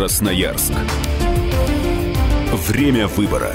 Красноярск. Время выбора.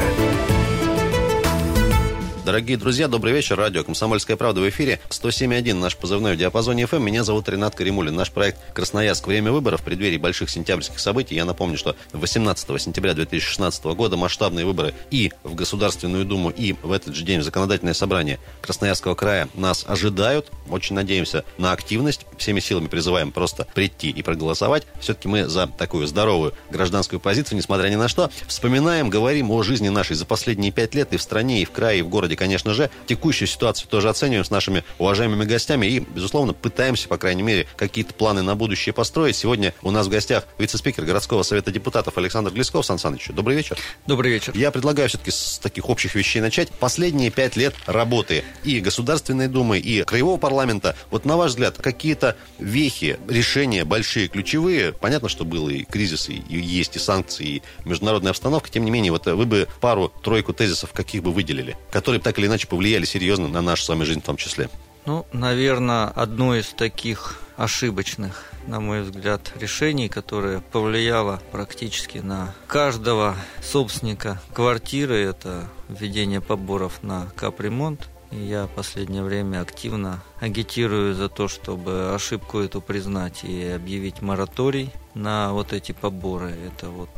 Дорогие друзья, добрый вечер. Радио «Комсомольская правда» в эфире. 107.1 наш позывной в диапазоне ФМ. Меня зовут Ренат Каримулин. Наш проект «Красноярск. Время выборов» в преддверии больших сентябрьских событий. Я напомню, что 18 сентября 2016 года масштабные выборы и в Государственную Думу, и в этот же день в Законодательное собрание Красноярского края нас ожидают. Очень надеемся на активность. Всеми силами призываем просто прийти и проголосовать. Все-таки мы за такую здоровую гражданскую позицию, несмотря ни на что. Вспоминаем, говорим о жизни нашей за последние пять лет и в стране, и в крае, и в городе конечно же, текущую ситуацию тоже оцениваем с нашими уважаемыми гостями и, безусловно, пытаемся, по крайней мере, какие-то планы на будущее построить. Сегодня у нас в гостях вице-спикер городского совета депутатов Александр Глесков. Сан Саныч, добрый вечер. Добрый вечер. Я предлагаю все-таки с таких общих вещей начать. Последние пять лет работы и Государственной Думы, и Краевого парламента, вот на ваш взгляд, какие-то вехи, решения большие, ключевые, понятно, что было и кризис, и, и есть и санкции, и международная обстановка, тем не менее, вот вы бы пару-тройку тезисов каких бы выделили, которые так или иначе повлияли серьезно на нашу с вами жизнь в том числе? Ну, наверное, одно из таких ошибочных, на мой взгляд, решений, которое повлияло практически на каждого собственника квартиры, это введение поборов на капремонт. И я в последнее время активно агитирую за то, чтобы ошибку эту признать и объявить мораторий на вот эти поборы. Это вот,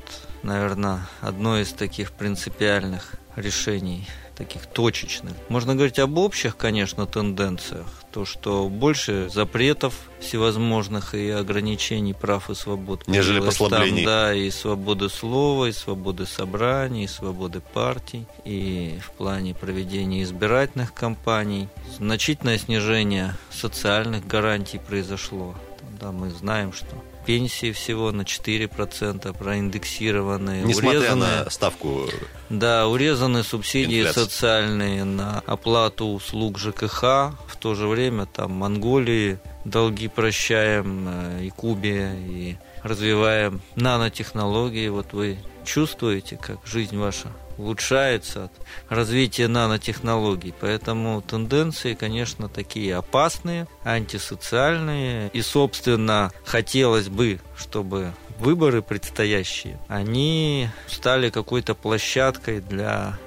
наверное, одно из таких принципиальных решений таких точечных. Можно говорить об общих, конечно, тенденциях. То, что больше запретов всевозможных и ограничений прав и свобод. Нежели послаблений. Там, да, и свободы слова, и свободы собраний, и свободы партий, и в плане проведения избирательных кампаний. Значительное снижение социальных гарантий произошло. Да, мы знаем, что пенсии всего на 4% проиндексированные. Несмотря урезаны, на ставку. Да, урезаны субсидии инфляции. социальные на оплату услуг ЖКХ. В то же время там Монголии долги прощаем, э, и Кубе, и развиваем нанотехнологии. Вот вы чувствуете, как жизнь ваша улучшается от развития нанотехнологий. Поэтому тенденции, конечно, такие опасные, антисоциальные. И, собственно, хотелось бы, чтобы выборы предстоящие, они стали какой-то площадкой для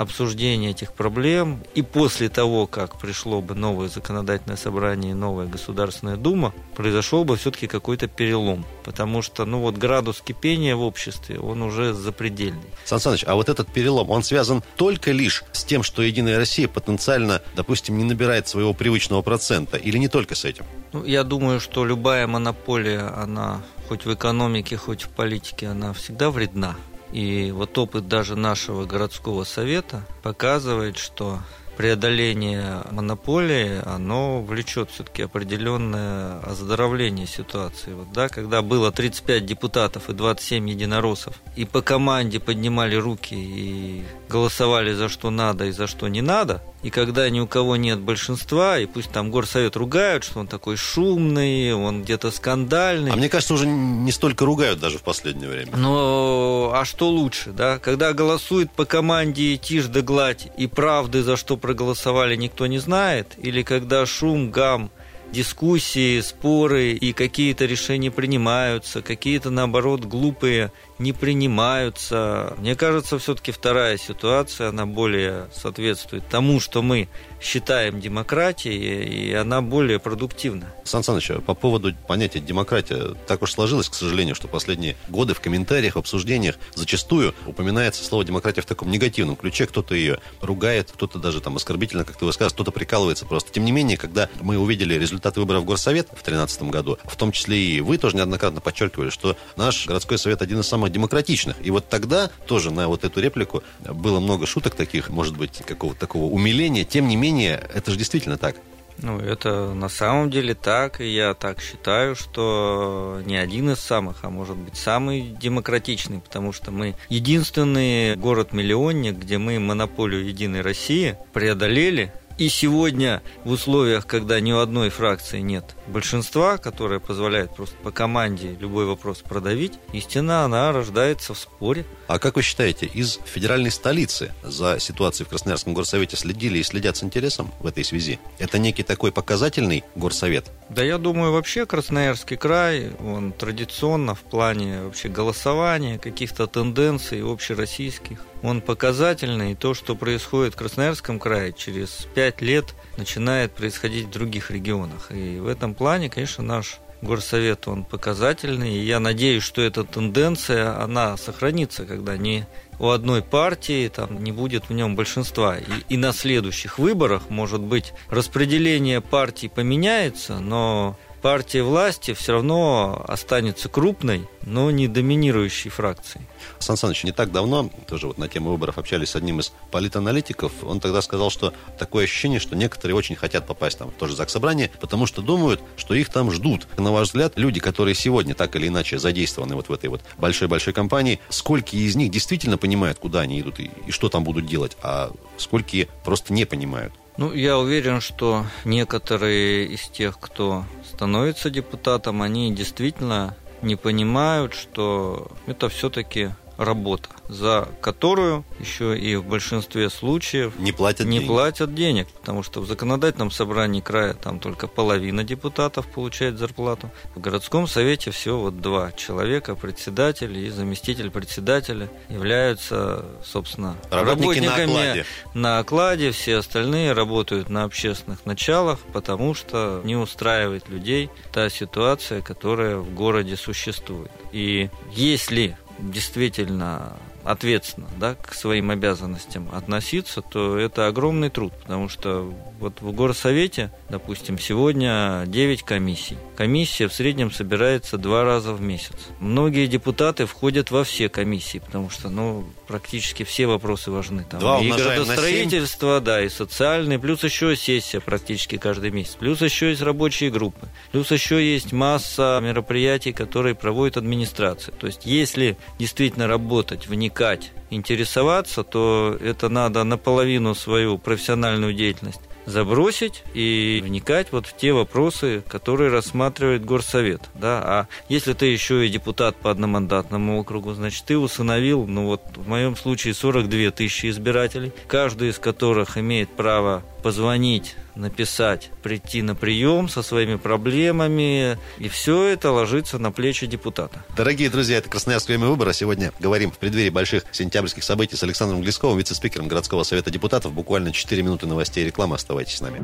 обсуждения этих проблем. И после того, как пришло бы новое законодательное собрание и новая Государственная Дума, произошел бы все-таки какой-то перелом. Потому что, ну вот, градус кипения в обществе, он уже запредельный. Сан Саныч, а вот этот перелом, он связан только лишь с тем, что Единая Россия потенциально, допустим, не набирает своего привычного процента, или не только с этим? Ну, я думаю, что любая монополия, она хоть в экономике, хоть в политике, она всегда вредна. И вот опыт даже нашего городского совета показывает, что преодоление монополии, оно влечет все-таки определенное оздоровление ситуации. Вот, да, когда было 35 депутатов и 27 единороссов, и по команде поднимали руки и голосовали за что надо и за что не надо, и когда ни у кого нет большинства, и пусть там горсовет ругают, что он такой шумный, он где-то скандальный. А мне кажется, уже не столько ругают даже в последнее время. Но а что лучше, да? Когда голосует по команде тишь да гладь, и правды, за что проголосовали, никто не знает, или когда шум, гам, дискуссии, споры и какие-то решения принимаются, какие-то, наоборот, глупые не принимаются. Мне кажется, все-таки вторая ситуация, она более соответствует тому, что мы считаем демократией, и она более продуктивна. Сан Саныч, по поводу понятия демократия, так уж сложилось, к сожалению, что последние годы в комментариях, в обсуждениях зачастую упоминается слово демократия в таком негативном ключе. Кто-то ее ругает, кто-то даже там оскорбительно, как ты высказываешь, кто-то прикалывается просто. Тем не менее, когда мы увидели результаты выборов в Горсовет в 2013 году, в том числе и вы тоже неоднократно подчеркивали, что наш городской совет один из самых демократичных. И вот тогда тоже на вот эту реплику было много шуток таких, может быть, какого-то такого умиления. Тем не менее, это же действительно так. Ну, это на самом деле так, и я так считаю, что не один из самых, а может быть самый демократичный, потому что мы единственный город-миллионник, где мы монополию Единой России преодолели и сегодня в условиях, когда ни у одной фракции нет большинства, которое позволяет просто по команде любой вопрос продавить, истина, она рождается в споре. А как вы считаете, из федеральной столицы за ситуацией в Красноярском горсовете следили и следят с интересом в этой связи? Это некий такой показательный горсовет? Да, я думаю, вообще Красноярский край, он традиционно в плане вообще голосования, каких-то тенденций общероссийских, он показательный. И то, что происходит в Красноярском крае, через пять лет начинает происходить в других регионах. И в этом плане, конечно, наш горсовет, он показательный. И я надеюсь, что эта тенденция, она сохранится, когда не у одной партии там не будет в нем большинства. И, и на следующих выборах, может быть, распределение партий поменяется, но партия власти все равно останется крупной, но не доминирующей фракцией. Сан Саныч, не так давно, тоже вот на тему выборов общались с одним из политаналитиков, он тогда сказал, что такое ощущение, что некоторые очень хотят попасть там в то же собрание, потому что думают, что их там ждут. На ваш взгляд, люди, которые сегодня так или иначе задействованы вот в этой вот большой-большой компании, сколько из них действительно понимают, куда они идут и, и что там будут делать, а сколько просто не понимают? Ну, я уверен, что некоторые из тех, кто становится депутатом, они действительно не понимают, что это все-таки работа, за которую еще и в большинстве случаев не платят, не денег. платят денег, потому что в законодательном собрании края там только половина депутатов получает зарплату. В городском совете всего вот два человека, председатель и заместитель председателя являются, собственно, Работники работниками на окладе. на окладе, все остальные работают на общественных началах, потому что не устраивает людей та ситуация, которая в городе существует. И если действительно ответственно да, к своим обязанностям относиться, то это огромный труд, потому что вот в горсовете, допустим, сегодня 9 комиссий. Комиссия в среднем собирается два раза в месяц. Многие депутаты входят во все комиссии, потому что ну, практически все вопросы важны. Там, Два и градостроительство, да, и социальные, плюс еще сессия практически каждый месяц, плюс еще есть рабочие группы, плюс еще есть масса мероприятий, которые проводит администрация. То есть если действительно работать, вникать, интересоваться, то это надо наполовину свою профессиональную деятельность забросить и вникать вот в те вопросы, которые рассматривает горсовет. Да? А если ты еще и депутат по одномандатному округу, значит, ты усыновил, ну вот в моем случае 42 тысячи избирателей, каждый из которых имеет право позвонить написать, прийти на прием со своими проблемами, и все это ложится на плечи депутата. Дорогие друзья, это Красноярское время выбора. Сегодня говорим в преддверии больших сентябрьских событий с Александром Глисковым, вице-спикером городского совета депутатов. Буквально 4 минуты новостей и рекламы. Оставайтесь с нами.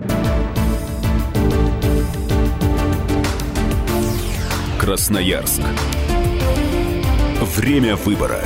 Красноярск. Время выбора.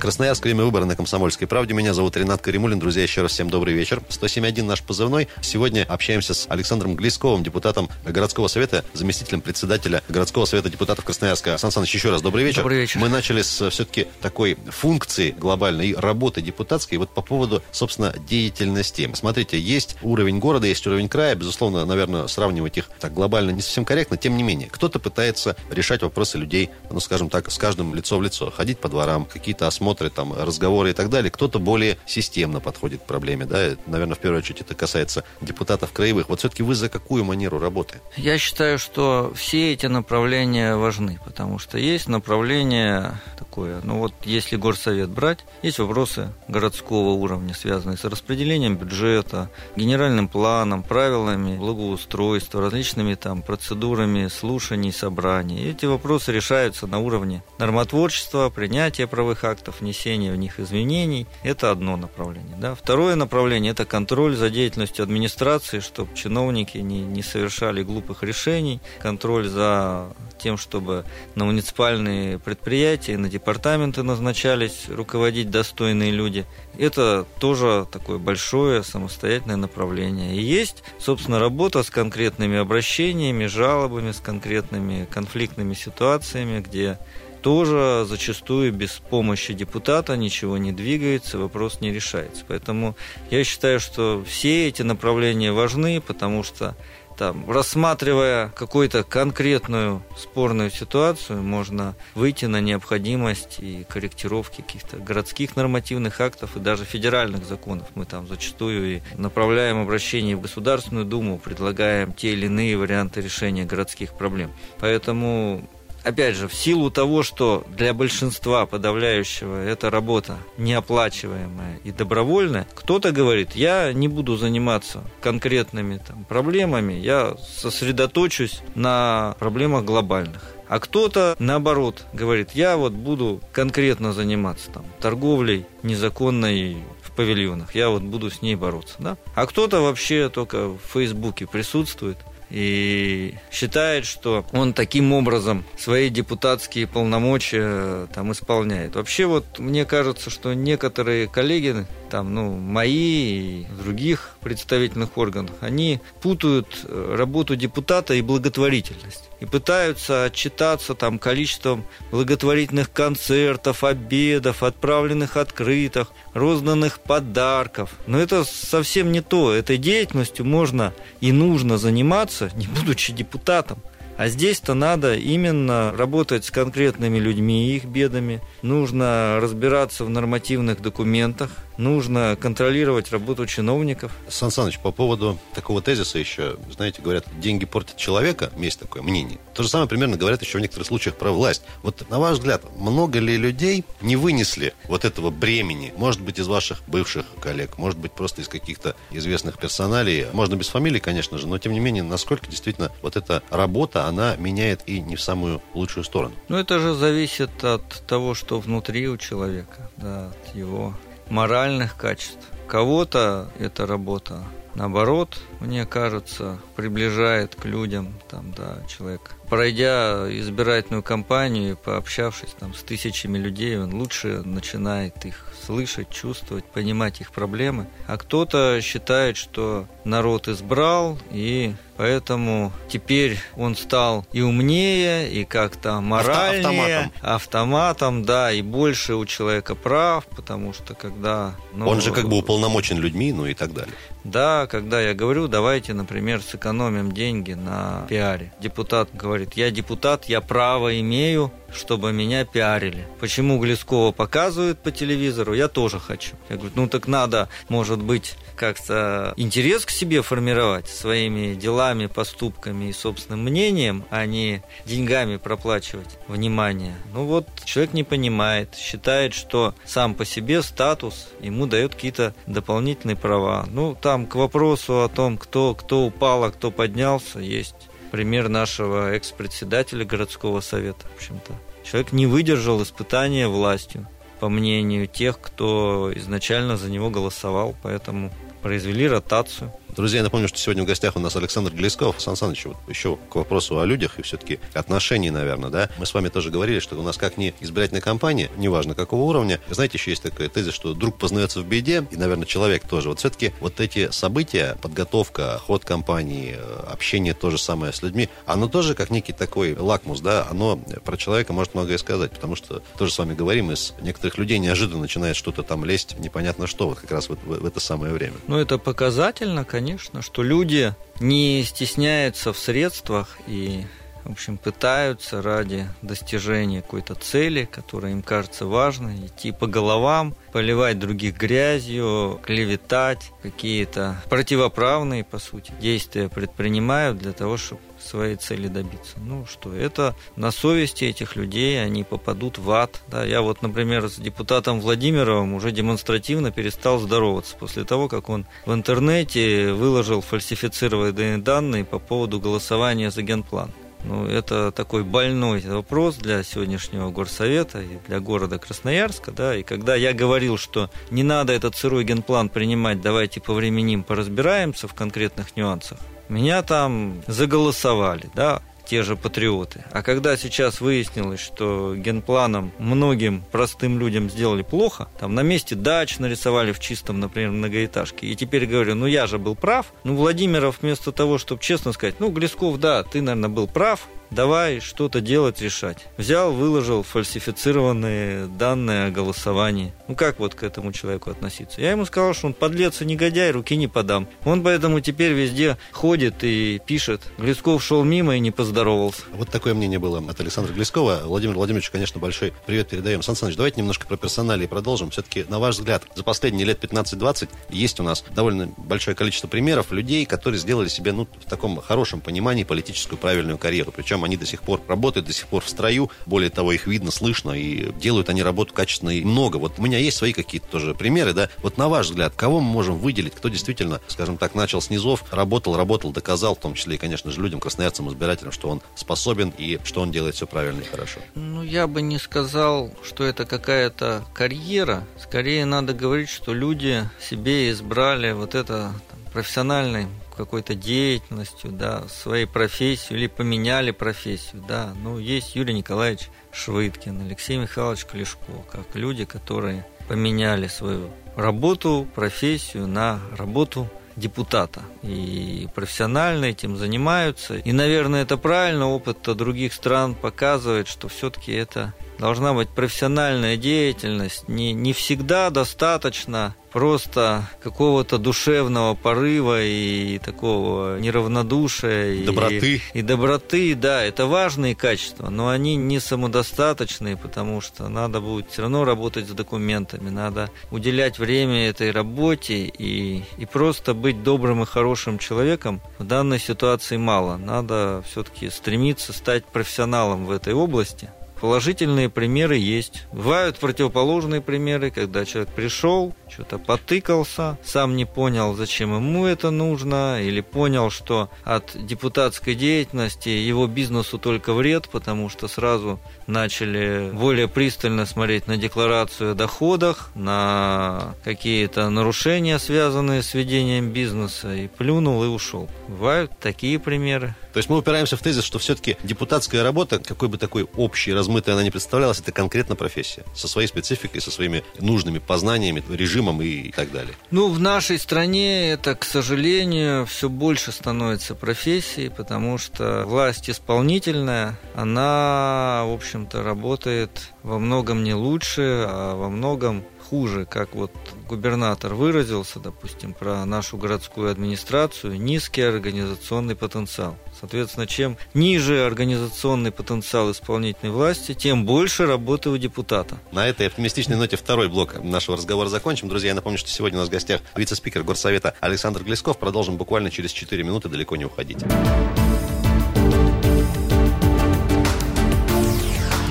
Красноярск, время выбора на Комсомольской правде. Меня зовут Ренат Каримулин. Друзья, еще раз всем добрый вечер. 107.1 наш позывной. Сегодня общаемся с Александром Глисковым, депутатом городского совета, заместителем председателя городского совета депутатов Красноярска. Сан Саныч, еще раз добрый вечер. Добрый вечер. Мы начали с все-таки такой функции глобальной работы депутатской. Вот по поводу, собственно, деятельности. Смотрите, есть уровень города, есть уровень края. Безусловно, наверное, сравнивать их так глобально не совсем корректно. Тем не менее, кто-то пытается решать вопросы людей, ну, скажем так, с каждым лицо в лицо. Ходить по дворам, какие-то осмотры просмотры, там, разговоры и так далее. Кто-то более системно подходит к проблеме, да, наверное, в первую очередь это касается депутатов краевых. Вот все-таки вы за какую манеру работы? Я считаю, что все эти направления важны, потому что есть направление такое, ну вот если горсовет брать, есть вопросы городского уровня, связанные с распределением бюджета, генеральным планом, правилами благоустройства, различными там процедурами слушаний, собраний. Эти вопросы решаются на уровне нормотворчества, принятия правых актов, внесения в них изменений. Это одно направление. Да? Второе направление – это контроль за деятельностью администрации, чтобы чиновники не, не совершали глупых решений, контроль за тем, чтобы на муниципальные предприятия, на департаменты назначались руководить достойные люди. Это тоже такое большое самостоятельное направление. И есть, собственно, работа с конкретными обращениями, жалобами, с конкретными конфликтными ситуациями, где тоже зачастую без помощи депутата ничего не двигается, вопрос не решается. Поэтому я считаю, что все эти направления важны, потому что там, рассматривая какую-то конкретную спорную ситуацию, можно выйти на необходимость и корректировки каких-то городских нормативных актов и даже федеральных законов. Мы там зачастую и направляем обращение в Государственную Думу, предлагаем те или иные варианты решения городских проблем. Поэтому опять же, в силу того, что для большинства подавляющего эта работа неоплачиваемая и добровольная, кто-то говорит, я не буду заниматься конкретными там, проблемами, я сосредоточусь на проблемах глобальных. А кто-то, наоборот, говорит, я вот буду конкретно заниматься там, торговлей незаконной в павильонах, я вот буду с ней бороться. Да? А кто-то вообще только в Фейсбуке присутствует, и считает, что он таким образом свои депутатские полномочия э, там исполняет. Вообще вот мне кажется, что некоторые коллеги, там, ну, мои и других представительных органов, они путают э, работу депутата и благотворительность и пытаются отчитаться там количеством благотворительных концертов, обедов, отправленных открыток, розданных подарков. Но это совсем не то. Этой деятельностью можно и нужно заниматься, не будучи депутатом. А здесь-то надо именно работать с конкретными людьми и их бедами. Нужно разбираться в нормативных документах, нужно контролировать работу чиновников. Сан Саныч, по поводу такого тезиса еще, знаете, говорят, деньги портят человека, есть такое мнение. То же самое примерно говорят еще в некоторых случаях про власть. Вот на ваш взгляд, много ли людей не вынесли вот этого бремени? Может быть, из ваших бывших коллег, может быть, просто из каких-то известных персоналей. Можно без фамилии, конечно же, но тем не менее, насколько действительно вот эта работа, она меняет и не в самую лучшую сторону? Ну, это же зависит от того, что внутри у человека, да, от его моральных качеств. Кого-то эта работа, наоборот, мне кажется, приближает к людям, там, да, человек. Пройдя избирательную кампанию, пообщавшись там с тысячами людей, он лучше начинает их слышать, чувствовать, понимать их проблемы. А кто-то считает, что народ избрал, и поэтому теперь он стал и умнее, и как-то моральнее. Автоматом. Автоматом, да, и больше у человека прав, потому что когда... Ну, он же как бы уполномочен людьми, ну и так далее. Да, когда я говорю, давайте, например, сэкономим деньги на пиаре. Депутат говорит, я депутат, я право имею, чтобы меня пиарили. Почему Глескова показывают по телевизору, я тоже хочу. Я говорю, ну так надо, может быть, как-то интерес к себе формировать своими делами, поступками и собственным мнением, а не деньгами проплачивать внимание. Ну вот человек не понимает, считает, что сам по себе статус ему дает какие-то дополнительные права. Ну, там к вопросу о том, кто, кто упал, а кто поднялся, есть пример нашего экс-председателя городского совета, в общем-то. Человек не выдержал испытания властью, по мнению тех, кто изначально за него голосовал, поэтому произвели ротацию. Друзья, я напомню, что сегодня в гостях у нас Александр Глесков. Сан Саныч, вот еще к вопросу о людях и все-таки отношений, наверное, да. Мы с вами тоже говорили, что у нас как ни избирательная кампания, неважно какого уровня, знаете, еще есть такая тезис, что друг познается в беде, и, наверное, человек тоже. Вот все-таки вот эти события, подготовка, ход кампании, общение то же самое с людьми, оно тоже как некий такой лакмус, да, оно про человека может многое сказать, потому что тоже с вами говорим, из некоторых людей неожиданно начинает что-то там лезть, непонятно что, вот как раз вот в это самое время. Ну, это показательно, конечно конечно, что люди не стесняются в средствах и в общем, пытаются ради достижения какой-то цели, которая им кажется важной, идти по головам, поливать других грязью, клеветать, какие-то противоправные, по сути, действия предпринимают для того, чтобы своей цели добиться. Ну что, это на совести этих людей, они попадут в ад. Да, я вот, например, с депутатом Владимировым уже демонстративно перестал здороваться после того, как он в интернете выложил фальсифицированные данные по поводу голосования за генплан. Ну, это такой больной вопрос для сегодняшнего горсовета и для города Красноярска, да, и когда я говорил, что не надо этот сырой генплан принимать, давайте повременим, поразбираемся в конкретных нюансах, меня там заголосовали, да, те же патриоты. А когда сейчас выяснилось, что генпланом многим простым людям сделали плохо, там на месте дач нарисовали в чистом, например, многоэтажке, и теперь говорю, ну я же был прав, ну Владимиров вместо того, чтобы честно сказать, ну Глесков, да, ты, наверное, был прав, давай что-то делать, решать. Взял, выложил фальсифицированные данные о голосовании. Ну как вот к этому человеку относиться? Я ему сказал, что он подлец и негодяй, руки не подам. Он поэтому теперь везде ходит и пишет. Глесков шел мимо и не поздоровался. Вот такое мнение было от Александра Глескова. Владимир Владимирович, конечно, большой привет передаем. Сан Саныч, давайте немножко про персонали продолжим. Все-таки, на ваш взгляд, за последние лет 15-20 есть у нас довольно большое количество примеров людей, которые сделали себе, ну, в таком хорошем понимании политическую правильную карьеру. Причем чем они до сих пор работают, до сих пор в строю. Более того, их видно, слышно, и делают они работу качественно и много. Вот у меня есть свои какие-то тоже примеры, да. Вот на ваш взгляд, кого мы можем выделить, кто действительно, скажем так, начал с низов, работал, работал, доказал, в том числе и, конечно же, людям, красноярцам, избирателям, что он способен и что он делает все правильно и хорошо? Ну, я бы не сказал, что это какая-то карьера. Скорее надо говорить, что люди себе избрали вот это там, профессиональной какой-то деятельностью, да, своей профессией или поменяли профессию, да. Ну, есть Юрий Николаевич Швыдкин, Алексей Михайлович Клешко, как люди, которые поменяли свою работу, профессию на работу депутата. И профессионально этим занимаются. И, наверное, это правильно. Опыт других стран показывает, что все-таки это должна быть профессиональная деятельность. Не, не всегда достаточно просто какого-то душевного порыва и такого неравнодушия. Доброты. И, и доброты, да, это важные качества, но они не самодостаточные, потому что надо будет все равно работать с документами, надо уделять время этой работе и, и просто быть добрым и хорошим человеком в данной ситуации мало. Надо все-таки стремиться стать профессионалом в этой области – Положительные примеры есть. Бывают противоположные примеры, когда человек пришел, что-то потыкался, сам не понял, зачем ему это нужно, или понял, что от депутатской деятельности его бизнесу только вред, потому что сразу начали более пристально смотреть на декларацию о доходах, на какие-то нарушения, связанные с ведением бизнеса, и плюнул и ушел. Бывают такие примеры. То есть мы упираемся в тезис, что все-таки депутатская работа, какой бы такой общей, размытой она не представлялась, это конкретно профессия. Со своей спецификой, со своими нужными познаниями, режимом и так далее. Ну, в нашей стране это, к сожалению, все больше становится профессией, потому что власть исполнительная, она, в общем-то, работает во многом не лучше, а во многом хуже, как вот губернатор выразился, допустим, про нашу городскую администрацию, низкий организационный потенциал. Соответственно, чем ниже организационный потенциал исполнительной власти, тем больше работы у депутата. На этой оптимистичной ноте второй блок нашего разговора закончим. Друзья, я напомню, что сегодня у нас в гостях вице-спикер Горсовета Александр Глесков. Продолжим буквально через 4 минуты, далеко не уходите.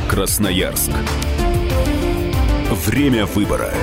Красноярск. Время выбора.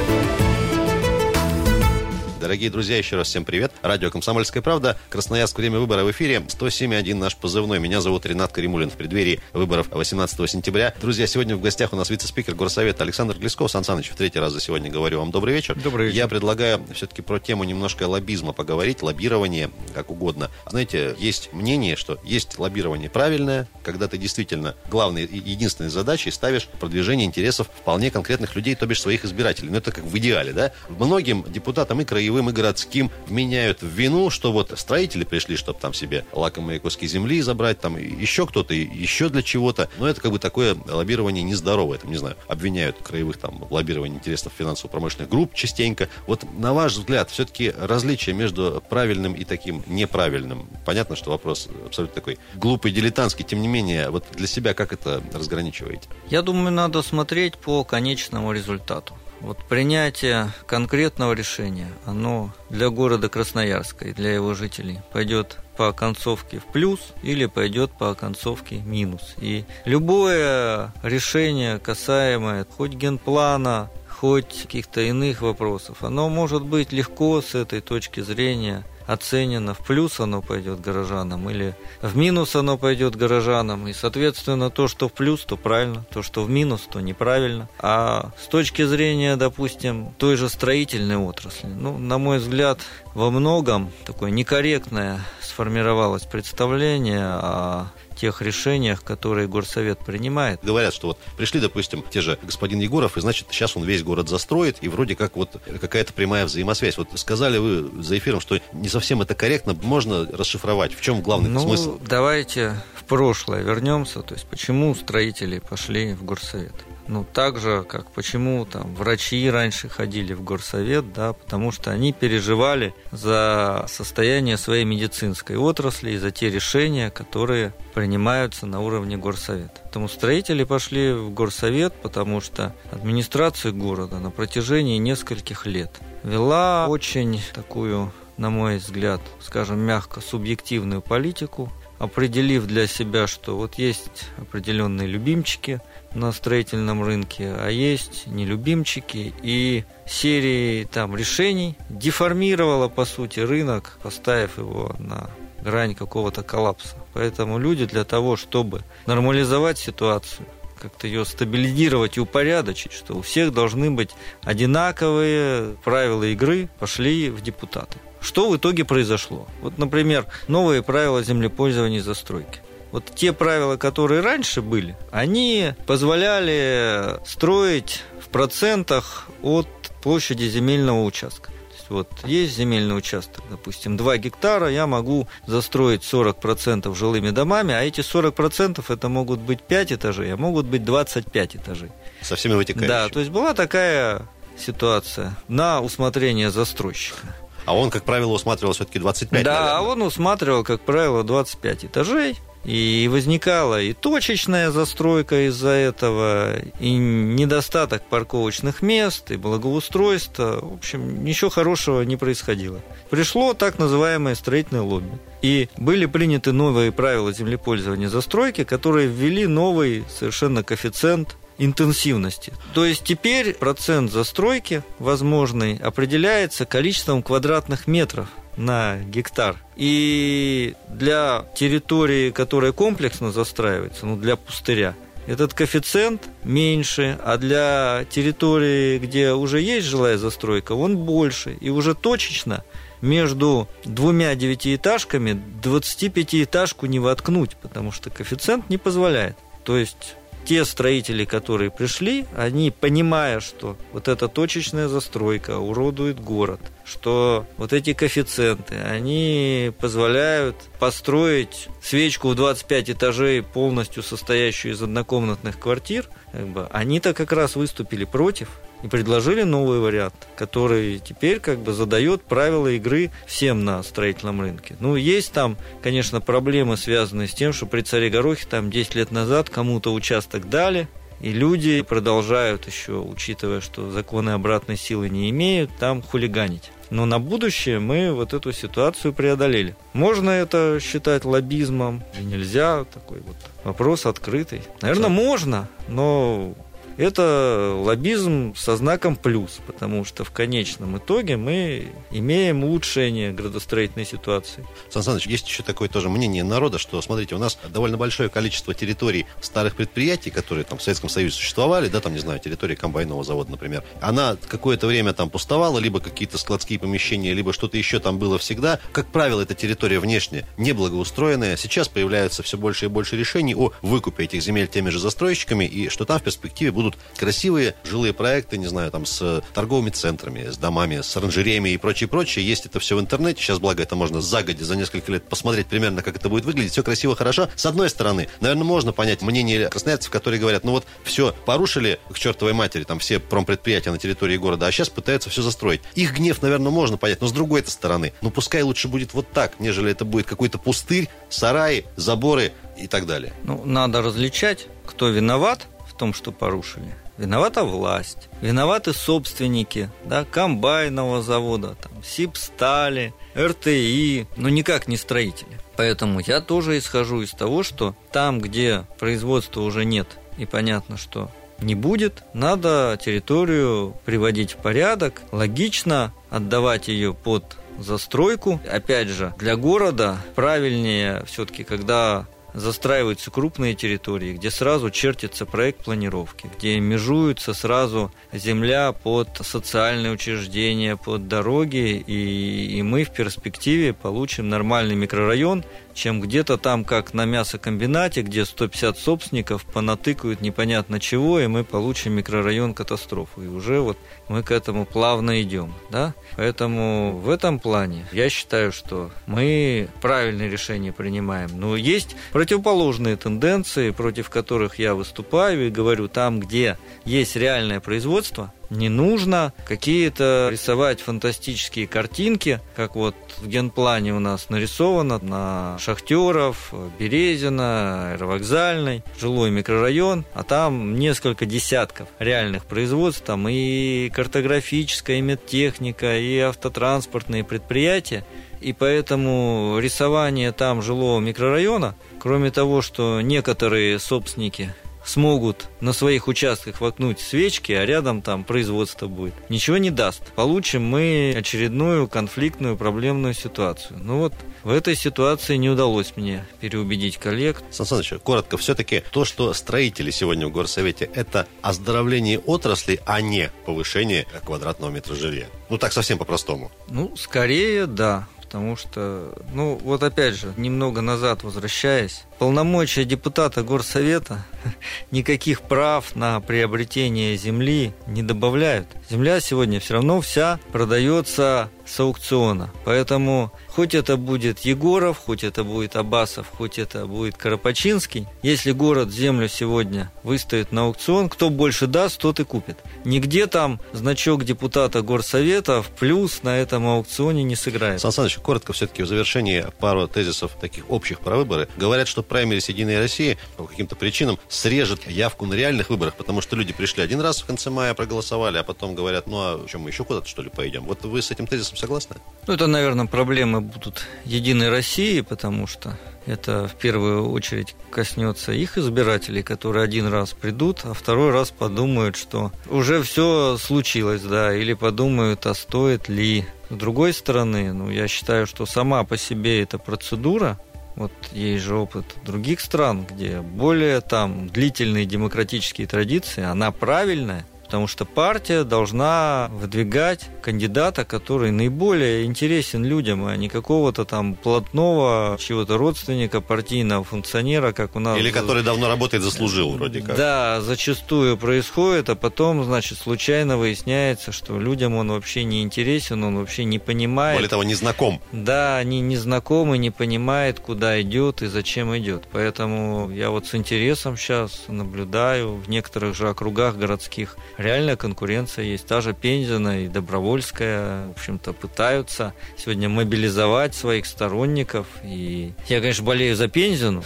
Дорогие друзья, еще раз всем привет. Радио «Комсомольская правда». Красноярск. Время выбора в эфире. 107.1 наш позывной. Меня зовут Ренат Каримулин. В преддверии выборов 18 сентября. Друзья, сегодня в гостях у нас вице-спикер Горсовета Александр Глесков. Сан Саныч, в третий раз за сегодня говорю вам добрый вечер. Добрый вечер. Я предлагаю все-таки про тему немножко лоббизма поговорить, лоббирование, как угодно. Знаете, есть мнение, что есть лоббирование правильное, когда ты действительно главной и единственной задачей ставишь продвижение интересов вполне конкретных людей, то бишь своих избирателей. Но это как в идеале, да? Многим депутатам и краевым краевым и городским меняют в вину, что вот строители пришли, чтобы там себе лакомые куски земли забрать, там еще кто-то, еще для чего-то. Но это как бы такое лоббирование нездоровое. Там, не знаю, обвиняют краевых там в лоббировании интересов финансово-промышленных групп частенько. Вот на ваш взгляд, все-таки различие между правильным и таким неправильным? Понятно, что вопрос абсолютно такой глупый, дилетантский. Тем не менее, вот для себя как это разграничиваете? Я думаю, надо смотреть по конечному результату. Вот принятие конкретного решения, оно для города Красноярска и для его жителей пойдет по концовке в плюс или пойдет по концовке минус. И любое решение, касаемое хоть генплана, хоть каких-то иных вопросов, оно может быть легко с этой точки зрения оценено, в плюс оно пойдет горожанам или в минус оно пойдет горожанам. И, соответственно, то, что в плюс, то правильно, то, что в минус, то неправильно. А с точки зрения, допустим, той же строительной отрасли, ну, на мой взгляд, во многом такое некорректное сформировалось представление о тех решениях, которые горсовет принимает. Говорят, что вот пришли, допустим, те же господин Егоров, и значит, сейчас он весь город застроит, и вроде как вот какая-то прямая взаимосвязь. Вот сказали вы за эфиром, что не совсем это корректно, можно расшифровать. В чем главный ну, смысл? давайте в прошлое вернемся, то есть почему строители пошли в горсовет. Ну, так же, как почему там врачи раньше ходили в горсовет, да, потому что они переживали за состояние своей медицинской отрасли и за те решения, которые принимаются на уровне горсовета. Поэтому строители пошли в горсовет, потому что администрация города на протяжении нескольких лет вела очень такую на мой взгляд, скажем мягко, субъективную политику, определив для себя, что вот есть определенные любимчики на строительном рынке, а есть нелюбимчики, и серии там решений деформировала, по сути, рынок, поставив его на грань какого-то коллапса. Поэтому люди для того, чтобы нормализовать ситуацию, как-то ее стабилизировать и упорядочить, что у всех должны быть одинаковые правила игры, пошли в депутаты. Что в итоге произошло? Вот, например, новые правила землепользования и застройки. Вот те правила, которые раньше были, они позволяли строить в процентах от площади земельного участка есть вот есть земельный участок, допустим, 2 гектара, я могу застроить 40% жилыми домами, а эти 40% это могут быть 5 этажей, а могут быть 25 этажей. Со всеми вытекающими. Да, то есть была такая ситуация на усмотрение застройщика. А он, как правило, усматривал все-таки 25, Да, наверное. а он усматривал, как правило, 25 этажей. И возникала и точечная застройка из-за этого, и недостаток парковочных мест, и благоустройства. В общем, ничего хорошего не происходило. Пришло так называемое строительное лобби. И были приняты новые правила землепользования застройки, которые ввели новый совершенно коэффициент интенсивности. То есть теперь процент застройки возможный определяется количеством квадратных метров на гектар. И для территории, которая комплексно застраивается, ну, для пустыря, этот коэффициент меньше, а для территории, где уже есть жилая застройка, он больше. И уже точечно между двумя девятиэтажками 25-этажку не воткнуть, потому что коэффициент не позволяет. То есть те строители, которые пришли, они, понимая, что вот эта точечная застройка уродует город, что вот эти коэффициенты, они позволяют построить свечку в 25 этажей, полностью состоящую из однокомнатных квартир, как бы, они-то как раз выступили против, и предложили новый вариант, который теперь как бы задает правила игры всем на строительном рынке. Ну, есть там, конечно, проблемы, связанные с тем, что при царе Горохе там 10 лет назад кому-то участок дали, и люди продолжают еще, учитывая, что законы обратной силы не имеют, там хулиганить. Но на будущее мы вот эту ситуацию преодолели. Можно это считать лоббизмом, нельзя, такой вот вопрос открытый. Наверное, можно, но это лоббизм со знаком плюс, потому что в конечном итоге мы имеем улучшение градостроительной ситуации. Сан Саныч, есть еще такое тоже мнение народа, что, смотрите, у нас довольно большое количество территорий старых предприятий, которые там в Советском Союзе существовали, да, там, не знаю, территория комбайнового завода, например, она какое-то время там пустовала, либо какие-то складские помещения, либо что-то еще там было всегда. Как правило, эта территория внешне неблагоустроенная. Сейчас появляются все больше и больше решений о выкупе этих земель теми же застройщиками, и что там в перспективе будут будут красивые жилые проекты, не знаю, там с торговыми центрами, с домами, с оранжереями и прочее, прочее. Есть это все в интернете. Сейчас, благо, это можно загоди за несколько лет посмотреть примерно, как это будет выглядеть. Все красиво, хорошо. С одной стороны, наверное, можно понять мнение красноярцев, которые говорят, ну вот все, порушили к чертовой матери там все промпредприятия на территории города, а сейчас пытаются все застроить. Их гнев, наверное, можно понять, но с другой -то стороны, ну пускай лучше будет вот так, нежели это будет какой-то пустырь, сараи, заборы и так далее. Ну, надо различать, кто виноват, том, что порушили. Виновата власть, виноваты собственники, да, комбайного завода, там, Сибстали, РТИ, но никак не строители. Поэтому я тоже исхожу из того, что там, где производства уже нет, и понятно, что не будет, надо территорию приводить в порядок, логично отдавать ее под застройку. Опять же, для города правильнее все-таки, когда застраиваются крупные территории, где сразу чертится проект планировки, где межуются сразу земля под социальные учреждения, под дороги, и, и мы в перспективе получим нормальный микрорайон, чем где-то там, как на мясокомбинате, где 150 собственников понатыкают непонятно чего, и мы получим микрорайон катастрофу. И уже вот мы к этому плавно идем. Да? Поэтому в этом плане я считаю, что мы правильные решения принимаем. Но есть противоположные тенденции, против которых я выступаю и говорю, там, где есть реальное производство, не нужно какие-то рисовать фантастические картинки, как вот в генплане у нас нарисовано на Шахтеров, Березина, Аэровокзальный, жилой микрорайон, а там несколько десятков реальных производств, там и картографическая, и медтехника, и автотранспортные предприятия, И поэтому рисование там жилого микрорайона, кроме того, что некоторые собственники смогут на своих участках воткнуть свечки, а рядом там производство будет, ничего не даст. Получим мы очередную конфликтную проблемную ситуацию. Ну вот в этой ситуации не удалось мне переубедить коллег. Сан Саныч, коротко, все-таки то, что строители сегодня в горсовете, это оздоровление отрасли, а не повышение квадратного метра жилья. Ну так совсем по-простому. Ну, скорее, да потому что, ну, вот опять же, немного назад возвращаясь, полномочия депутата горсовета никаких прав на приобретение земли не добавляют. Земля сегодня все равно вся продается с аукциона. Поэтому хоть это будет Егоров, хоть это будет Абасов, хоть это будет Карапачинский, если город землю сегодня выставит на аукцион, кто больше даст, тот и купит. Нигде там значок депутата горсовета в плюс на этом аукционе не сыграет. Сан Саныч, коротко все-таки в завершении пару тезисов таких общих про выборы. Говорят, что праймерис Единой России по каким-то причинам срежет явку на реальных выборах, потому что люди пришли один раз в конце мая, проголосовали, а потом говорят, ну а чем мы еще куда-то что ли поедем? Вот вы с этим тезисом согласны? Ну, это, наверное, проблемы будут Единой России, потому что это в первую очередь коснется их избирателей, которые один раз придут, а второй раз подумают, что уже все случилось, да, или подумают, а стоит ли. С другой стороны, ну, я считаю, что сама по себе эта процедура, вот есть же опыт других стран, где более там длительные демократические традиции, она правильная, потому что партия должна выдвигать кандидата, который наиболее интересен людям, а не какого-то там плотного чего-то родственника, партийного функционера, как у нас. Или который давно работает, заслужил вроде как. Да, зачастую происходит, а потом, значит, случайно выясняется, что людям он вообще не интересен, он вообще не понимает. Более того, не знаком. Да, они не знакомы, не понимает, куда идет и зачем идет. Поэтому я вот с интересом сейчас наблюдаю в некоторых же округах городских реальная конкуренция есть. Та же Пензина и Добровольская, в общем-то, пытаются сегодня мобилизовать своих сторонников. И я, конечно, болею за Пензину,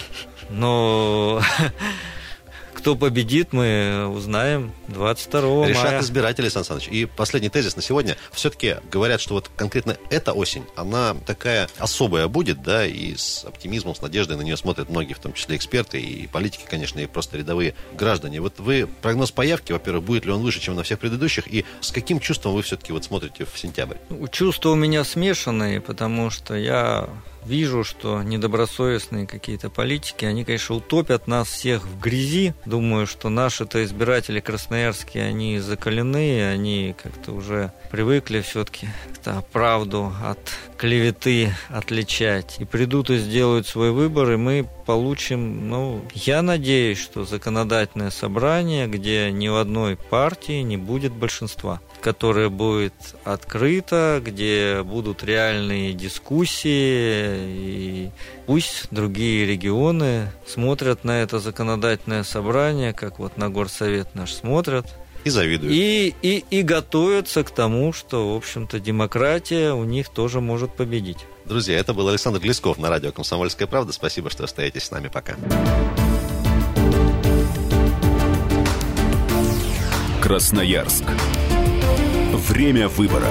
но Кто победит, мы узнаем 22 Решат мая. Решат избиратели, Сан Саныч. И последний тезис на сегодня. Все-таки говорят, что вот конкретно эта осень, она такая особая будет, да, и с оптимизмом, с надеждой на нее смотрят многие, в том числе эксперты и политики, конечно, и просто рядовые граждане. Вот вы прогноз по явке, во-первых, будет ли он выше, чем на всех предыдущих, и с каким чувством вы все-таки вот смотрите в сентябрь? Чувства у меня смешанные, потому что я вижу, что недобросовестные какие-то политики, они, конечно, утопят нас всех в грязи. Думаю, что наши-то избиратели красноярские, они закалены, они как-то уже привыкли все-таки правду от клеветы отличать. И придут и сделают свой выбор, и мы получим, ну, я надеюсь, что законодательное собрание, где ни в одной партии не будет большинства, которое будет открыто, где будут реальные дискуссии, и пусть другие регионы смотрят на это законодательное собрание, как вот на горсовет наш смотрят, и завидуют. И, и, и готовятся к тому, что, в общем-то, демократия у них тоже может победить. Друзья, это был Александр Глесков на радио «Комсомольская правда». Спасибо, что остаетесь с нами. Пока. Красноярск. Время выбора.